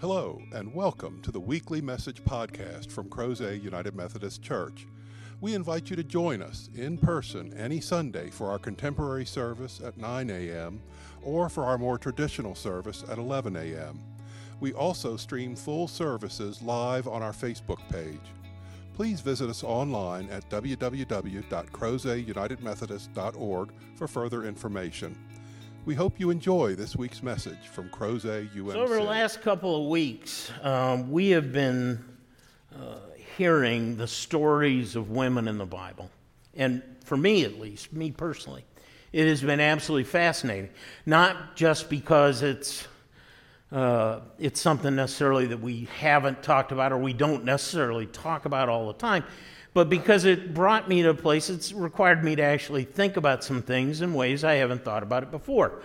Hello, and welcome to the weekly message podcast from Crozet United Methodist Church. We invite you to join us in person any Sunday for our contemporary service at 9 a.m. or for our more traditional service at 11 a.m. We also stream full services live on our Facebook page. Please visit us online at www.crozetunitedmethodist.org for further information. We hope you enjoy this week's message from Crozet UMC. So over the last couple of weeks, um, we have been uh, hearing the stories of women in the Bible. And for me, at least, me personally, it has been absolutely fascinating. Not just because it's uh, it's something necessarily that we haven't talked about or we don't necessarily talk about all the time, but because it brought me to a place, it's required me to actually think about some things in ways I haven't thought about it before.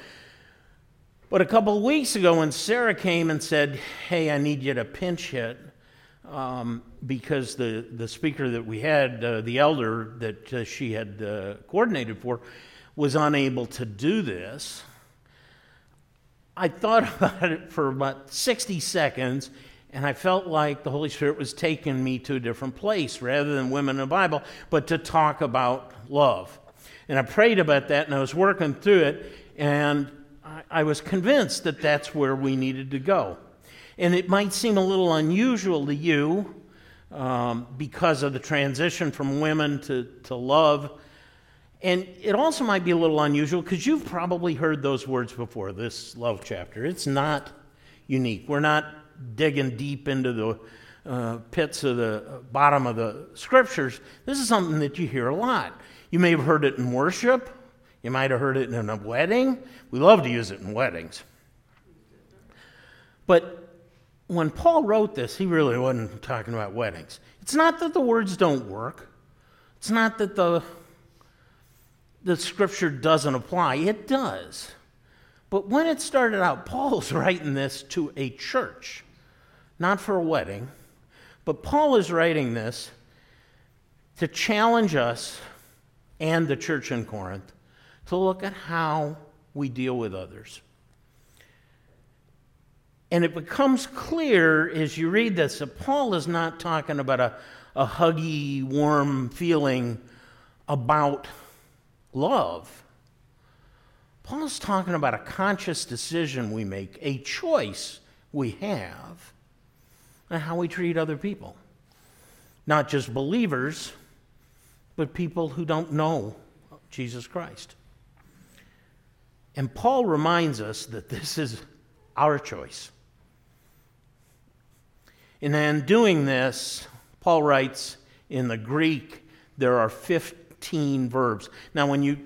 But a couple of weeks ago, when Sarah came and said, Hey, I need you to pinch hit, um, because the, the speaker that we had, uh, the elder that uh, she had uh, coordinated for, was unable to do this. I thought about it for about 60 seconds and I felt like the Holy Spirit was taking me to a different place rather than women in the Bible, but to talk about love. And I prayed about that and I was working through it, and I, I was convinced that that's where we needed to go. And it might seem a little unusual to you um, because of the transition from women to, to love. And it also might be a little unusual because you've probably heard those words before, this love chapter. It's not unique. We're not digging deep into the uh, pits of the bottom of the scriptures, this is something that you hear a lot. You may have heard it in worship. You might have heard it in a wedding. We love to use it in weddings. But when Paul wrote this, he really wasn't talking about weddings. It's not that the words don't work. It's not that the the scripture doesn't apply. It does. But when it started out, Paul's writing this to a church, not for a wedding. But Paul is writing this to challenge us and the church in Corinth to look at how we deal with others. And it becomes clear as you read this that Paul is not talking about a, a huggy, warm feeling about love. Paul's talking about a conscious decision we make, a choice we have, and how we treat other people. Not just believers, but people who don't know Jesus Christ. And Paul reminds us that this is our choice. And in doing this, Paul writes in the Greek, there are 15 verbs. Now, when you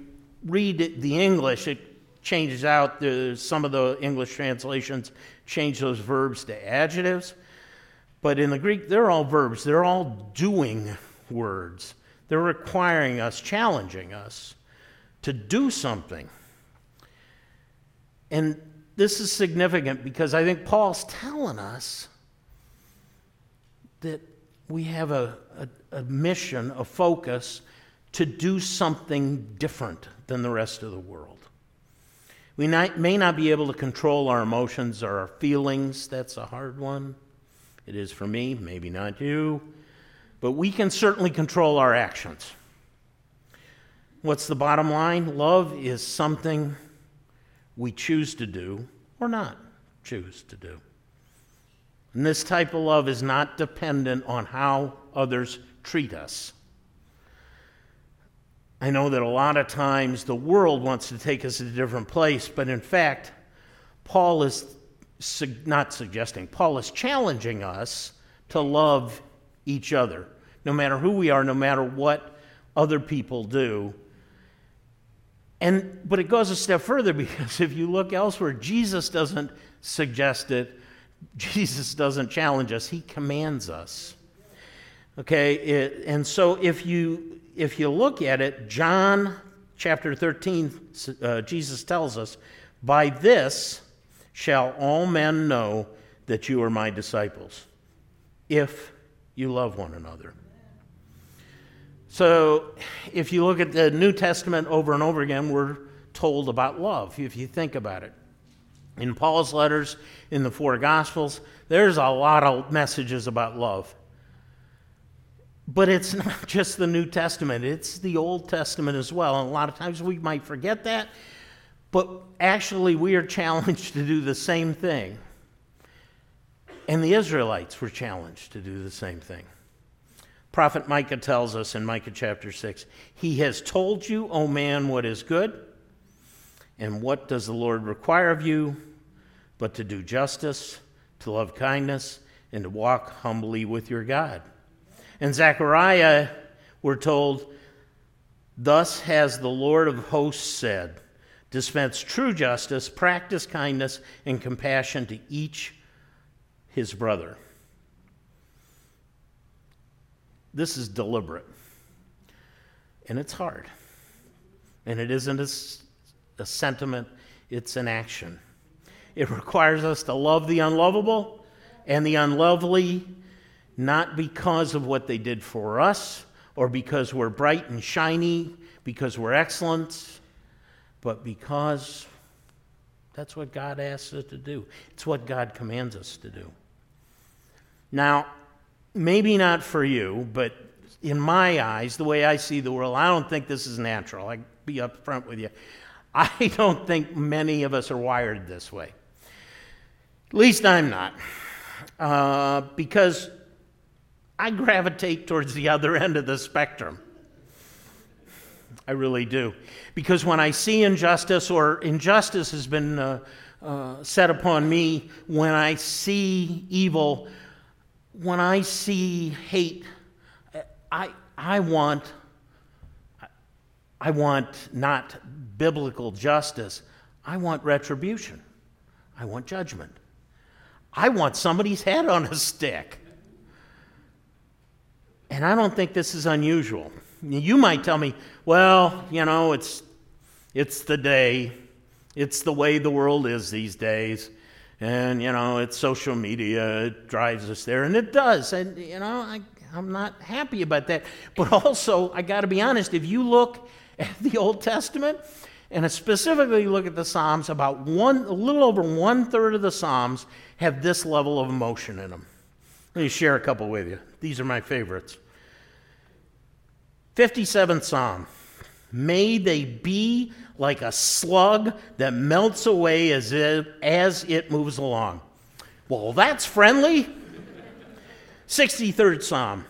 read the English, it changes out. Some of the English translations change those verbs to adjectives. But in the Greek, they're all verbs, they're all doing words. They're requiring us, challenging us to do something. And this is significant because I think Paul's telling us that we have a, a, a mission, a focus to do something different than the rest of the world. We not, may not be able to control our emotions or our feelings. That's a hard one. It is for me, maybe not you. But we can certainly control our actions. What's the bottom line? Love is something we choose to do or not choose to do. And this type of love is not dependent on how others treat us. I know that a lot of times the world wants to take us to a different place, but in fact, Paul is not suggesting, Paul is challenging us to love each other, no matter who we are, no matter what other people do. And but it goes a step further because if you look elsewhere, Jesus doesn't suggest it. Jesus doesn't challenge us. He commands us. Okay, it, and so if you if you look at it, John chapter 13, uh, Jesus tells us, By this shall all men know that you are my disciples, if you love one another. So, if you look at the New Testament over and over again, we're told about love, if you think about it. In Paul's letters, in the four Gospels, there's a lot of messages about love. But it's not just the New Testament, it's the Old Testament as well. And a lot of times we might forget that, but actually we are challenged to do the same thing. And the Israelites were challenged to do the same thing. Prophet Micah tells us in Micah chapter 6 He has told you, O man, what is good. And what does the Lord require of you? But to do justice, to love kindness, and to walk humbly with your God. And Zechariah, we're told, Thus has the Lord of hosts said, dispense true justice, practice kindness and compassion to each his brother. This is deliberate. And it's hard. And it isn't a, a sentiment, it's an action. It requires us to love the unlovable and the unlovely, not because of what they did for us or because we're bright and shiny, because we're excellent, but because that's what God asks us to do. It's what God commands us to do. Now, maybe not for you, but in my eyes, the way I see the world, I don't think this is natural. I'll be up front with you. I don't think many of us are wired this way. At least I'm not. Uh, because I gravitate towards the other end of the spectrum. I really do. Because when I see injustice, or injustice has been uh, uh, set upon me, when I see evil, when I see hate, I, I want I want not biblical justice. I want retribution. I want judgment. I want somebody's head on a stick. And I don't think this is unusual. You might tell me, well, you know, it's, it's the day, it's the way the world is these days. And, you know, it's social media, it drives us there, and it does. And, you know, I, I'm not happy about that. But also, I got to be honest, if you look at the Old Testament, and specifically look at the Psalms, about one, a little over one third of the Psalms have this level of emotion in them. Let me share a couple with you. These are my favorites. 57th Psalm. May they be like a slug that melts away as it, as it moves along. Well, that's friendly. 63rd Psalm.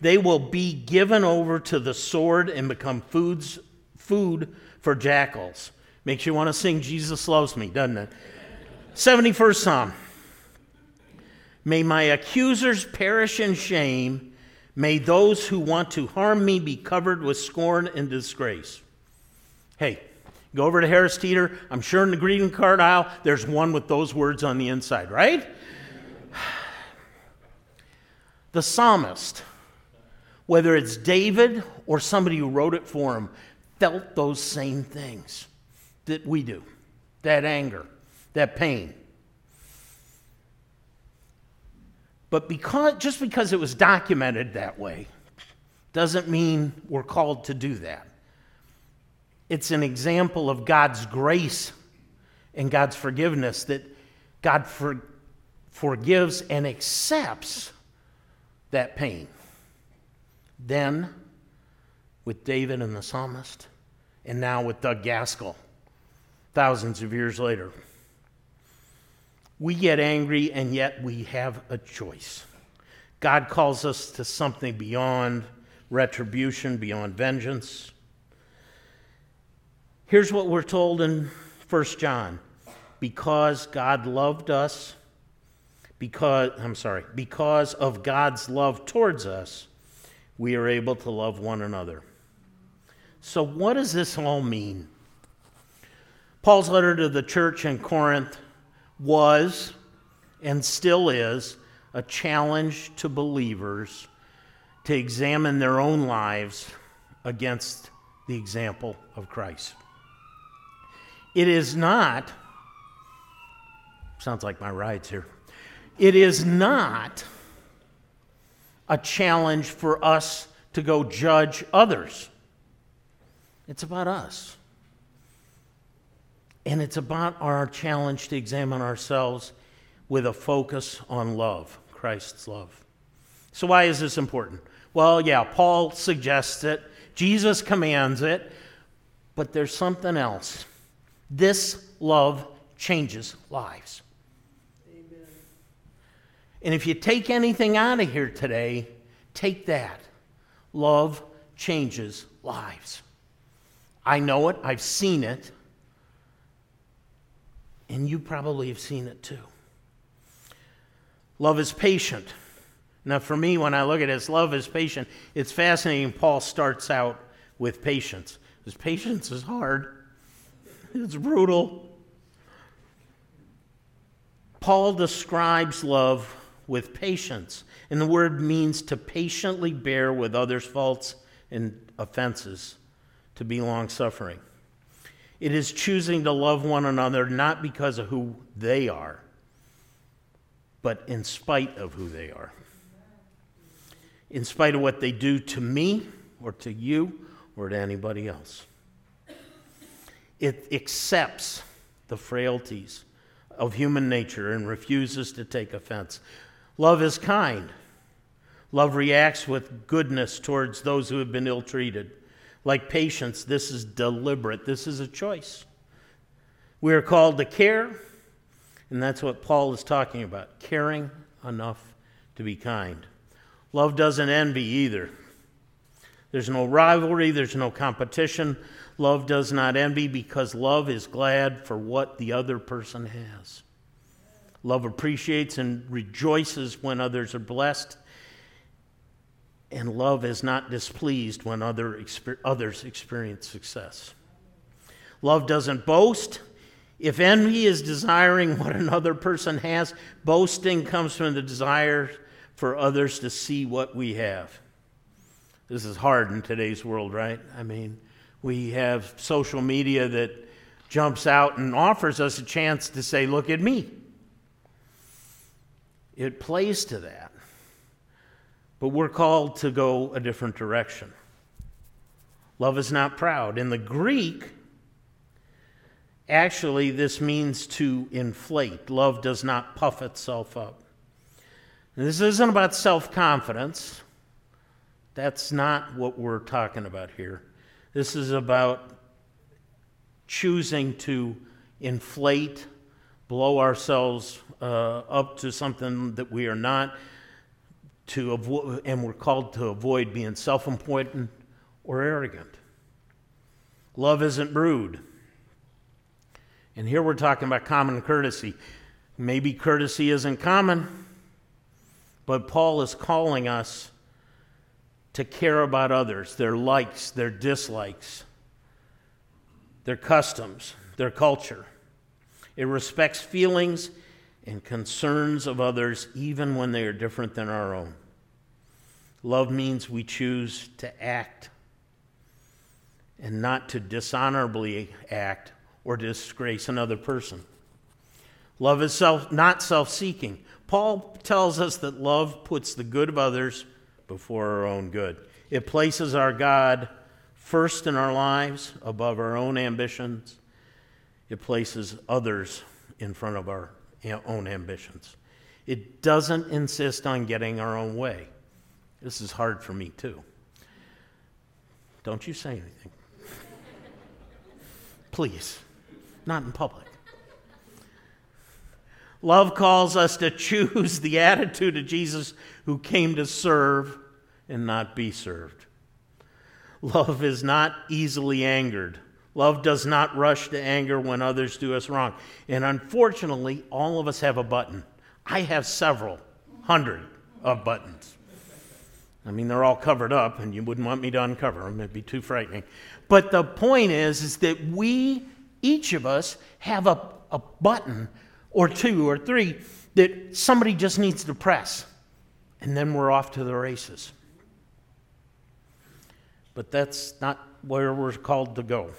They will be given over to the sword and become foods, food for jackals. Makes you want to sing Jesus Loves Me, doesn't it? 71st Psalm. May my accusers perish in shame. May those who want to harm me be covered with scorn and disgrace. Hey, go over to Harris Teeter. I'm sure in the greeting card aisle, there's one with those words on the inside, right? The psalmist, whether it's David or somebody who wrote it for him, felt those same things that we do that anger, that pain. But because, just because it was documented that way doesn't mean we're called to do that. It's an example of God's grace and God's forgiveness that God for, forgives and accepts that pain. Then, with David and the psalmist, and now with Doug Gaskell, thousands of years later, we get angry and yet we have a choice. God calls us to something beyond retribution, beyond vengeance. Here's what we're told in 1 John because God loved us, because, I'm sorry, because of God's love towards us, we are able to love one another. So, what does this all mean? Paul's letter to the church in Corinth was and still is a challenge to believers to examine their own lives against the example of Christ. It is not, sounds like my rides here, it is not a challenge for us to go judge others. It's about us. And it's about our challenge to examine ourselves with a focus on love, Christ's love. So, why is this important? Well, yeah, Paul suggests it, Jesus commands it, but there's something else. This love changes lives. Amen. And if you take anything out of here today, take that. Love changes lives. I know it, I've seen it, and you probably have seen it too. Love is patient. Now, for me, when I look at this, love is patient. It's fascinating. Paul starts out with patience. Because patience is hard, it's brutal. Paul describes love with patience, and the word means to patiently bear with others' faults and offenses, to be long suffering. It is choosing to love one another not because of who they are, but in spite of who they are. In spite of what they do to me or to you or to anybody else. It accepts the frailties of human nature and refuses to take offense. Love is kind. Love reacts with goodness towards those who have been ill treated. Like patience, this is deliberate, this is a choice. We are called to care, and that's what Paul is talking about caring enough to be kind. Love doesn't envy either. There's no rivalry, there's no competition. Love does not envy because love is glad for what the other person has. Love appreciates and rejoices when others are blessed. And love is not displeased when other others experience success. Love doesn't boast. If envy is desiring what another person has, boasting comes from the desire for others to see what we have. This is hard in today's world, right? I mean, we have social media that jumps out and offers us a chance to say, Look at me. It plays to that. But we're called to go a different direction. Love is not proud. In the Greek, actually, this means to inflate. Love does not puff itself up. this isn't about self confidence. That's not what we're talking about here. This is about choosing to inflate, blow ourselves uh, up to something that we are not, to avoid, and we're called to avoid being self important or arrogant. Love isn't rude. And here we're talking about common courtesy. Maybe courtesy isn't common, but Paul is calling us to care about others, their likes, their dislikes, their customs, their culture. It respects feelings and concerns of others even when they are different than our own. Love means we choose to act and not to dishonorably act or disgrace another person. Love is self, not self seeking. Paul tells us that love puts the good of others before our own good. It places our God first in our lives above our own ambitions. It places others in front of our own ambitions. It doesn't insist on getting our own way. This is hard for me, too. Don't you say anything. Please, not in public. Love calls us to choose the attitude of Jesus who came to serve and not be served. Love is not easily angered. Love does not rush to anger when others do us wrong. And unfortunately, all of us have a button. I have several hundred of buttons. I mean, they're all covered up, and you wouldn't want me to uncover them. It'd be too frightening. But the point is, is that we, each of us, have a, a button or two or three that somebody just needs to press, and then we're off to the races. But that's not where we're called to go.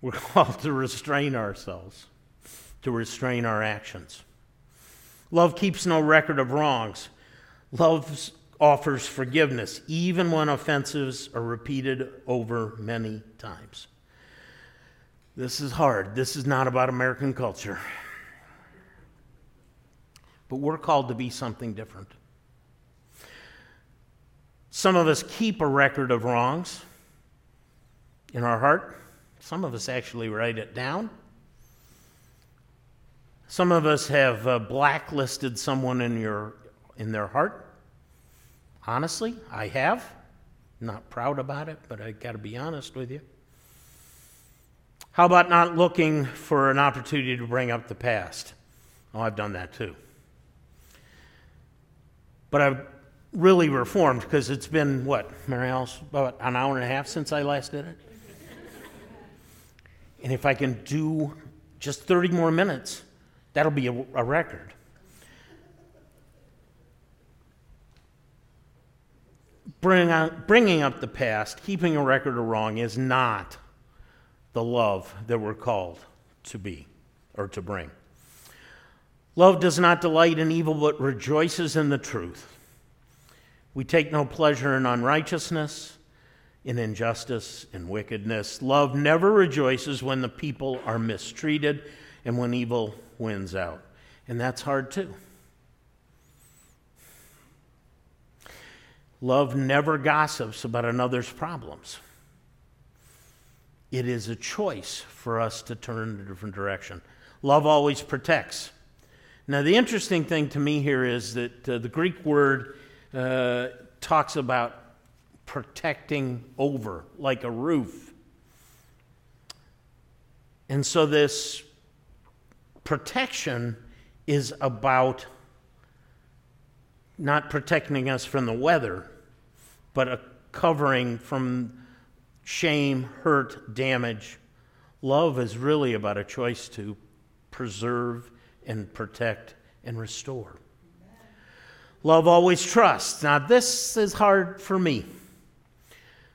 We're called to restrain ourselves, to restrain our actions. Love keeps no record of wrongs. Love offers forgiveness, even when offenses are repeated over many times. This is hard. This is not about American culture. But we're called to be something different. Some of us keep a record of wrongs in our heart. Some of us actually write it down. Some of us have uh, blacklisted someone in, your, in their heart. Honestly, I have. Not proud about it, but I got to be honest with you. How about not looking for an opportunity to bring up the past? Oh, I've done that too. But I've really reformed because it's been, what, Mary Alice, about an hour and a half since I last did it? And if I can do just 30 more minutes, that'll be a, a record. Bring out, bringing up the past, keeping a record of wrong, is not the love that we're called to be or to bring. Love does not delight in evil, but rejoices in the truth. We take no pleasure in unrighteousness, in injustice, in wickedness. Love never rejoices when the people are mistreated and when evil wins out. And that's hard too. Love never gossips about another's problems. It is a choice for us to turn in a different direction. Love always protects. Now, the interesting thing to me here is that uh, the Greek word uh, talks about protecting over, like a roof. And so, this protection is about not protecting us from the weather, but a covering from shame, hurt, damage. Love is really about a choice to preserve and protect and restore. Love always trusts. Now, this is hard for me.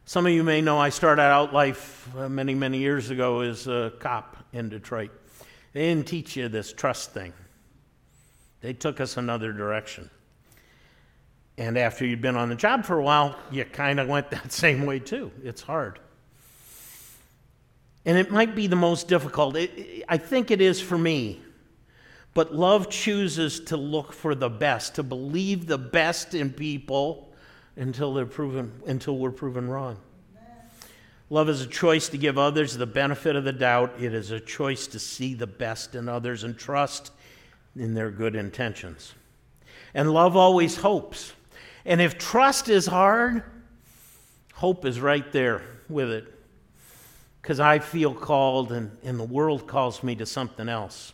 Some of you may know I started out life uh, many, many years ago as a cop in Detroit. They didn't teach you this trust thing, they took us another direction. And after you'd been on the job for a while, you kind of went that same way too. It's hard. And it might be the most difficult. It, I think it is for me. But love chooses to look for the best, to believe the best in people until they're proven until we're proven wrong. Love is a choice to give others the benefit of the doubt. It is a choice to see the best in others and trust in their good intentions. And love always hopes. And if trust is hard, hope is right there with it. Because I feel called, and, and the world calls me to something else.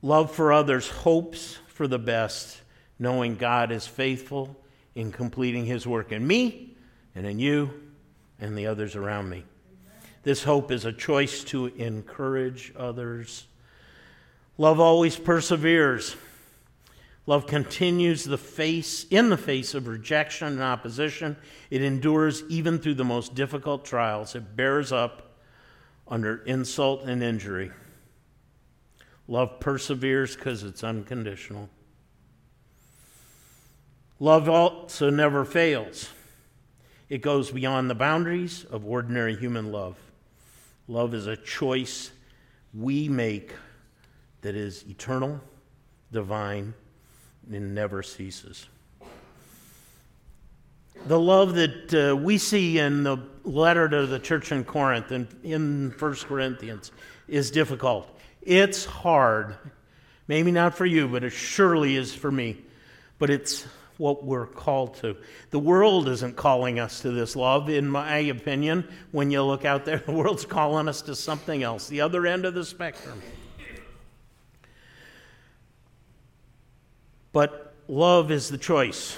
Love for others hopes for the best, knowing God is faithful in completing his work in me and in you and the others around me. This hope is a choice to encourage others. Love always perseveres. Love continues the face in the face of rejection and opposition. It endures even through the most difficult trials. It bears up under insult and injury. Love perseveres because it's unconditional. Love also never fails. It goes beyond the boundaries of ordinary human love. Love is a choice we make that is eternal, divine, and never ceases. The love that uh, we see in the letter to the church in Corinth and in 1 Corinthians is difficult. It's hard. Maybe not for you, but it surely is for me. But it's what we're called to. The world isn't calling us to this love, in my opinion. When you look out there, the world's calling us to something else, the other end of the spectrum. But love is the choice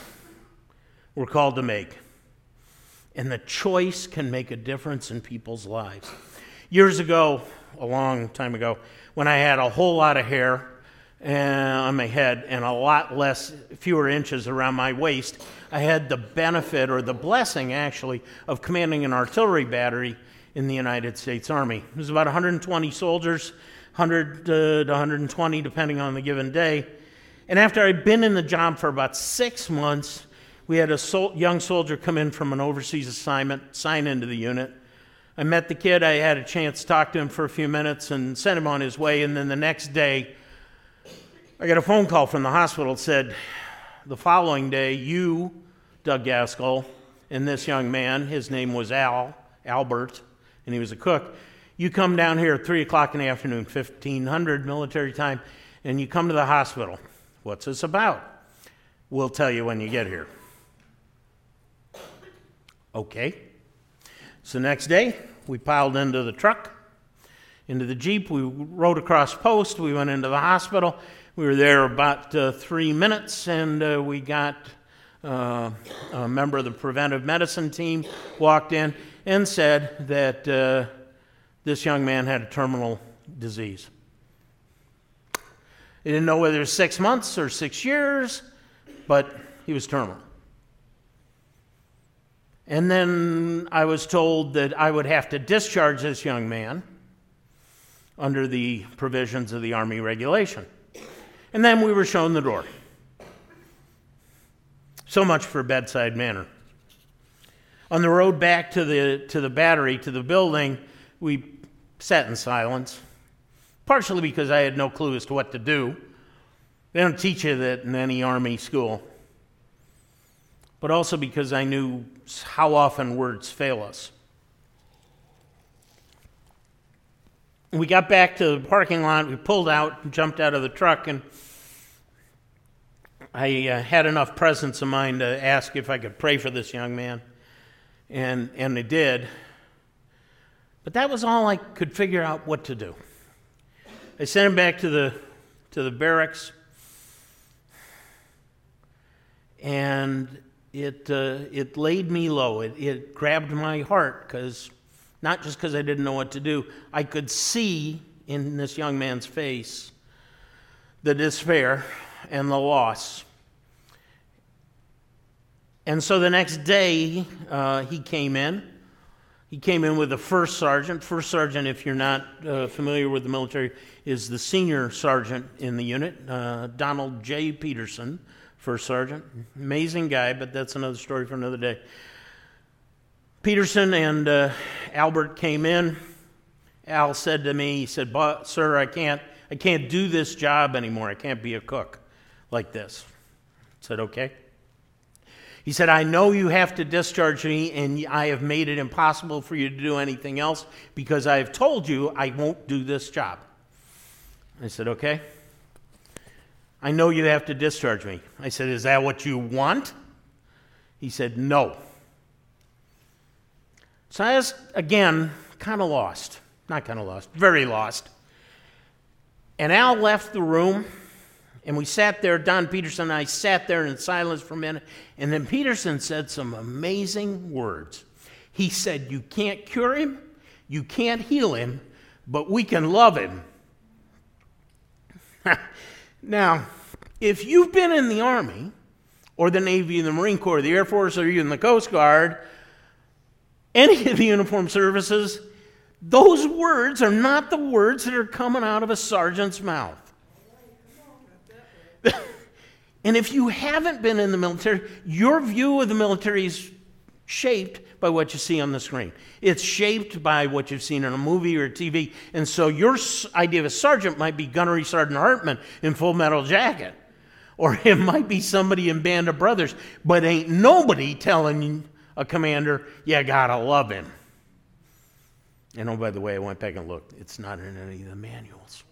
we're called to make. And the choice can make a difference in people's lives. Years ago, a long time ago, when I had a whole lot of hair on my head and a lot less, fewer inches around my waist, I had the benefit or the blessing, actually, of commanding an artillery battery in the United States Army. It was about 120 soldiers, 100 uh, to 120, depending on the given day. And after I'd been in the job for about six months, we had a sol- young soldier come in from an overseas assignment, sign into the unit, I met the kid. I had a chance to talk to him for a few minutes and sent him on his way. And then the next day, I got a phone call from the hospital. It said, the following day, you, Doug Gaskell, and this young man, his name was Al, Albert, and he was a cook. You come down here at 3 o'clock in the afternoon, 1500 military time, and you come to the hospital. What's this about? We'll tell you when you get here. Okay. So, next day, we piled into the truck, into the Jeep. We rode across post. We went into the hospital. We were there about uh, three minutes, and uh, we got uh, a member of the preventive medicine team walked in and said that uh, this young man had a terminal disease. They didn't know whether it was six months or six years, but he was terminal. And then I was told that I would have to discharge this young man under the provisions of the Army regulation. And then we were shown the door. So much for bedside manner. On the road back to the, to the battery, to the building, we sat in silence, partially because I had no clue as to what to do. They don't teach you that in any Army school but also because I knew how often words fail us. We got back to the parking lot, we pulled out, jumped out of the truck, and I uh, had enough presence of mind to ask if I could pray for this young man, and, and I did. But that was all I could figure out what to do. I sent him back to the, to the barracks, and it, uh, it laid me low. It, it grabbed my heart because, not just because I didn't know what to do, I could see in this young man's face the despair and the loss. And so the next day, uh, he came in. He came in with the first sergeant. First sergeant, if you're not uh, familiar with the military, is the senior sergeant in the unit, uh, Donald J. Peterson first sergeant. Amazing guy, but that's another story for another day. Peterson and uh, Albert came in. Al said to me, he said, "Sir, I can't, I can't do this job anymore. I can't be a cook like this." I said, "Okay." He said, I know you have to discharge me, and I have made it impossible for you to do anything else because I have told you I won't do this job. I said, Okay. I know you have to discharge me. I said, Is that what you want? He said, No. So I was, again, kind of lost. Not kind of lost, very lost. And Al left the room, and we sat there, Don Peterson and I sat there in silence for a minute, and then Peterson said some amazing words. He said, You can't cure him, you can't heal him, but we can love him. Now, if you've been in the Army, or the Navy, or the Marine Corps, the Air Force, or even the Coast Guard, any of the uniformed services, those words are not the words that are coming out of a sergeant's mouth. and if you haven't been in the military, your view of the military is shaped by what you see on the screen. It's shaped by what you've seen in a movie or TV. And so your idea of a sergeant might be Gunnery Sergeant Hartman in Full Metal Jacket. Or it might be somebody in Band of Brothers. But ain't nobody telling a commander, you gotta love him. And oh, by the way, I went back and looked. It's not in any of the manuals.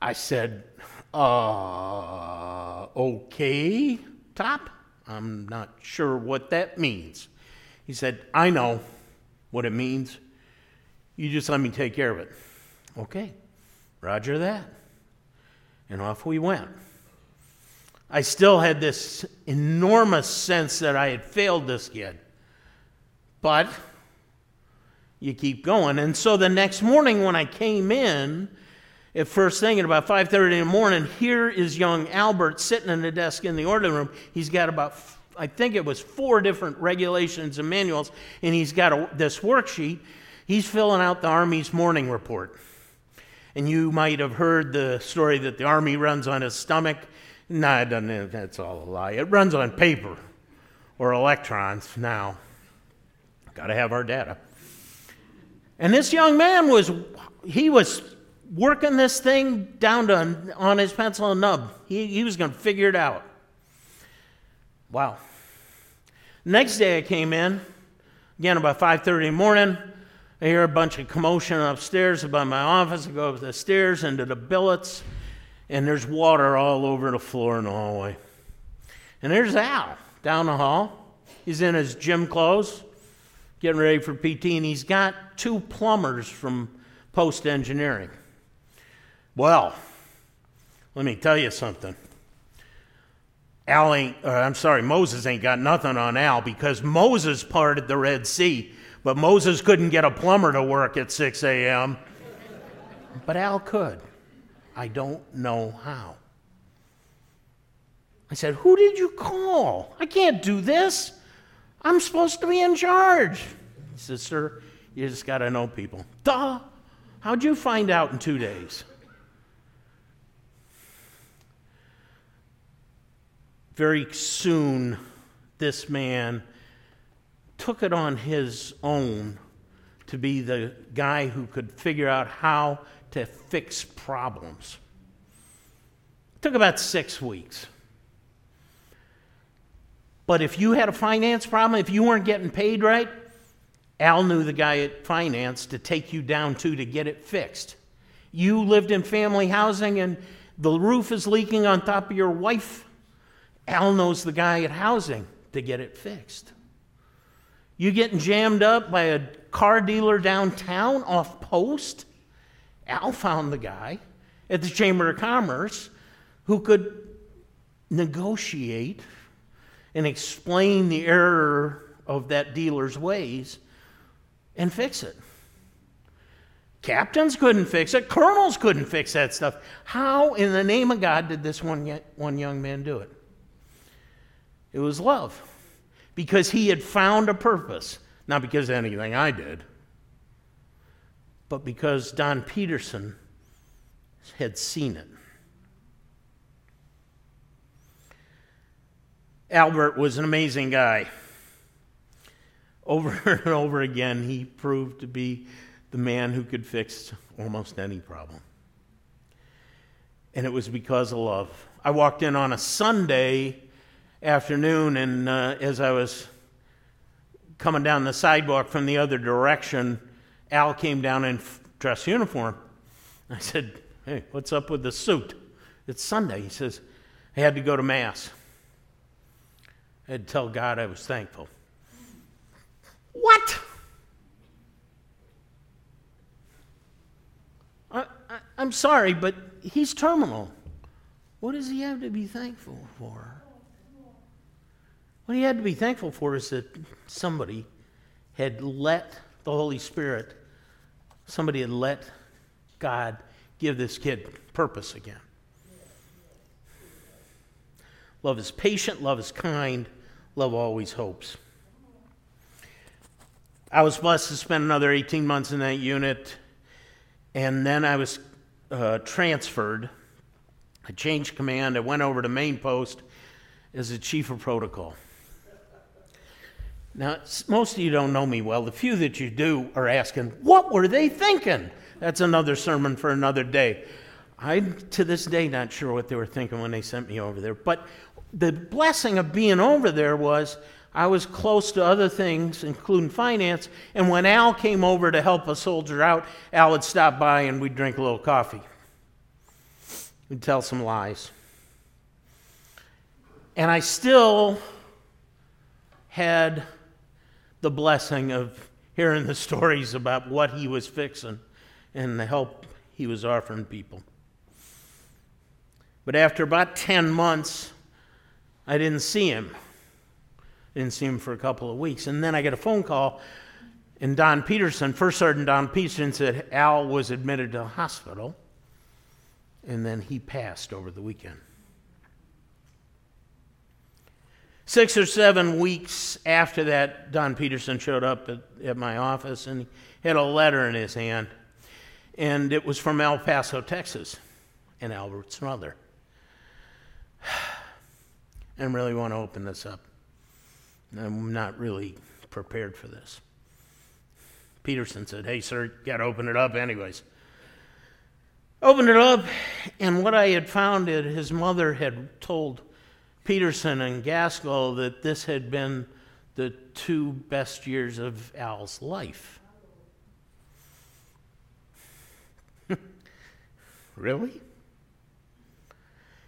I said, uh, okay, Top. I'm not sure what that means. He said, I know what it means. You just let me take care of it. Okay, roger that. And off we went. I still had this enormous sense that I had failed this kid. But you keep going. And so the next morning when I came in, at first thing at about 5.30 in the morning, here is young Albert sitting in the desk in the orderly room. He's got about, I think it was four different regulations and manuals, and he's got a, this worksheet. He's filling out the Army's morning report. And you might have heard the story that the Army runs on his stomach. No, it doesn't. That's all a lie. It runs on paper or electrons now. Got to have our data. And this young man was, he was working this thing down to on his pencil and nub. He, he was going to figure it out. Wow. Next day I came in, again about 5.30 in the morning. I hear a bunch of commotion upstairs above my office. I go up the stairs into the billets, and there's water all over the floor in the hallway. And there's Al down the hall. He's in his gym clothes, getting ready for PT, and he's got two plumbers from Post Engineering. Well, let me tell you something. Al ain't, or I'm sorry, Moses ain't got nothing on Al because Moses parted the Red Sea, but Moses couldn't get a plumber to work at 6 a.m. But Al could. I don't know how. I said, Who did you call? I can't do this. I'm supposed to be in charge. He said, Sir, you just got to know people. Duh. How'd you find out in two days? very soon, this man took it on his own to be the guy who could figure out how to fix problems. It took about six weeks. But if you had a finance problem, if you weren't getting paid right, Al knew the guy at finance to take you down to to get it fixed. You lived in family housing and the roof is leaking on top of your wife Al knows the guy at housing to get it fixed. You getting jammed up by a car dealer downtown off post? Al found the guy at the Chamber of Commerce who could negotiate and explain the error of that dealer's ways and fix it. Captains couldn't fix it, colonels couldn't fix that stuff. How in the name of God did this one, one young man do it? It was love. Because he had found a purpose, not because of anything I did, but because Don Peterson had seen it. Albert was an amazing guy. Over and over again, he proved to be the man who could fix almost any problem. And it was because of love. I walked in on a Sunday afternoon, and uh, as I was coming down the sidewalk from the other direction, Al came down in dress uniform. I said, Hey, what's up with the suit? It's Sunday. He says, I had to go to Mass. I had to tell God I was thankful. What? I, am sorry, but he's terminal. What does he have to be thankful for? What he had to be thankful for is that somebody had let the Holy Spirit, somebody had let God give this kid purpose again. Love is patient, love is kind, love always hopes. I was blessed to spend another 18 months in that unit, and then I was uh, transferred. I changed command. I went over to main post as the chief of protocol. Now, most of you don't know me well. The few that you do are asking, what were they thinking? That's another sermon for another day. I'm to this day not sure what they were thinking when they sent me over there. But the blessing of being over there was I was close to other things, including finance. And when Al came over to help a soldier out, Al would stop by and we'd drink a little coffee. We'd tell some lies. And I still had the blessing of hearing the stories about what he was fixing and the help he was offering people. But after about 10 months, I didn't see him. Didn't see him for a couple of weeks. And then I get a phone call, and Don Peterson, First Sergeant Don Peterson, said Al was admitted to the hospital, and then he passed over the weekend. Six or seven weeks after that, Don Peterson showed up at, at my office and he had a letter in his hand. And it was from El Paso, Texas, and Albert's mother. I really want to open this up. I'm not really prepared for this. Peterson said, Hey, sir, you got to open it up, anyways. Opened it up, and what I had found is his mother had told Peterson and Gaskell that this had been the two best years of Al's life. really?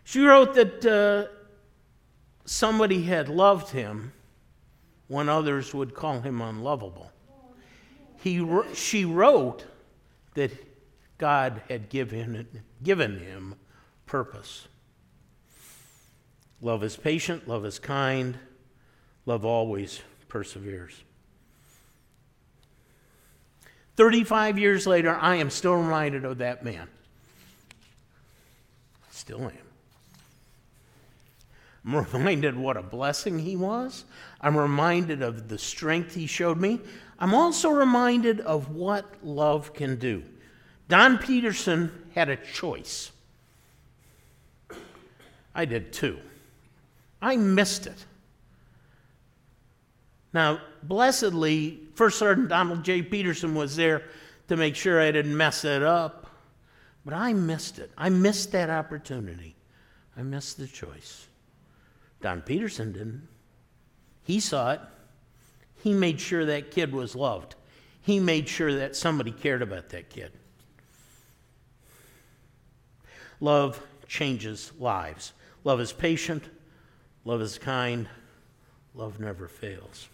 She wrote that uh, somebody had loved him when others would call him unlovable. He, she wrote that God had given, given him purpose. Love is patient, love is kind, love always perseveres. 35 years later, I am still reminded of that man. Still am. I'm reminded what a blessing he was. I'm reminded of the strength he showed me. I'm also reminded of what love can do. Don Peterson had a choice. I did too. I missed it. Now, blessedly, First Sergeant Donald J. Peterson was there to make sure I didn't mess it up, but I missed it. I missed that opportunity. I missed the choice. Don Peterson didn't. He saw it. He made sure that kid was loved. He made sure that somebody cared about that kid. Love changes lives. Love is patient. Love is kind. Love never fails.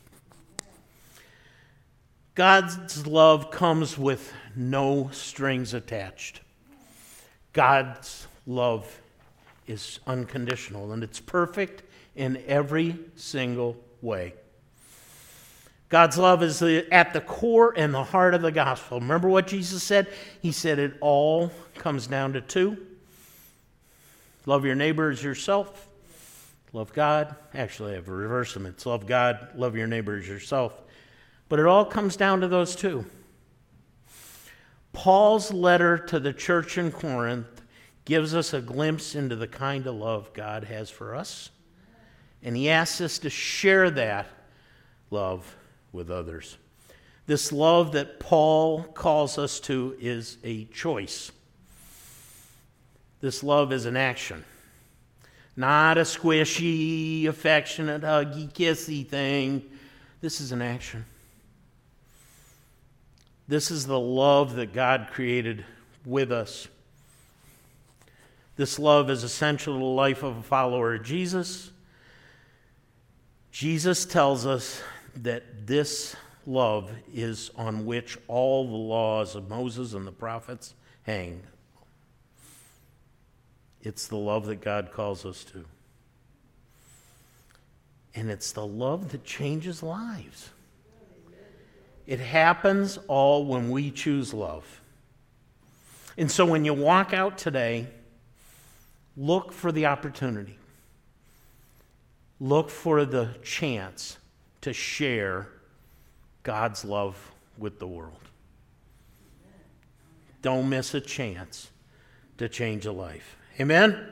God's love comes with no strings attached. God's love is unconditional and it's perfect in every single way. God's love is at the core and the heart of the gospel. Remember what Jesus said? He said it all comes down to two love your neighbor as yourself, love God. Actually, I have a reverse them. It's love God, love your neighbor as yourself. But it all comes down to those two. Paul's letter to the church in Corinth gives us a glimpse into the kind of love God has for us and he asks us to share that love with others. This love that Paul calls us to is a choice. This love is an action, not a squishy, affectionate, huggy, kissy thing. This is an action. This is the love that God created with us. This love is essential to the life of a follower of Jesus. Jesus tells us that this love is on which all the laws of Moses and the prophets hang. It's the love that God calls us to. And it's the love that changes lives. It happens all when we choose love. And so when you walk out today, look for the opportunity look for the chance to share God's love with the world. Don't miss a chance to change a life. Amen?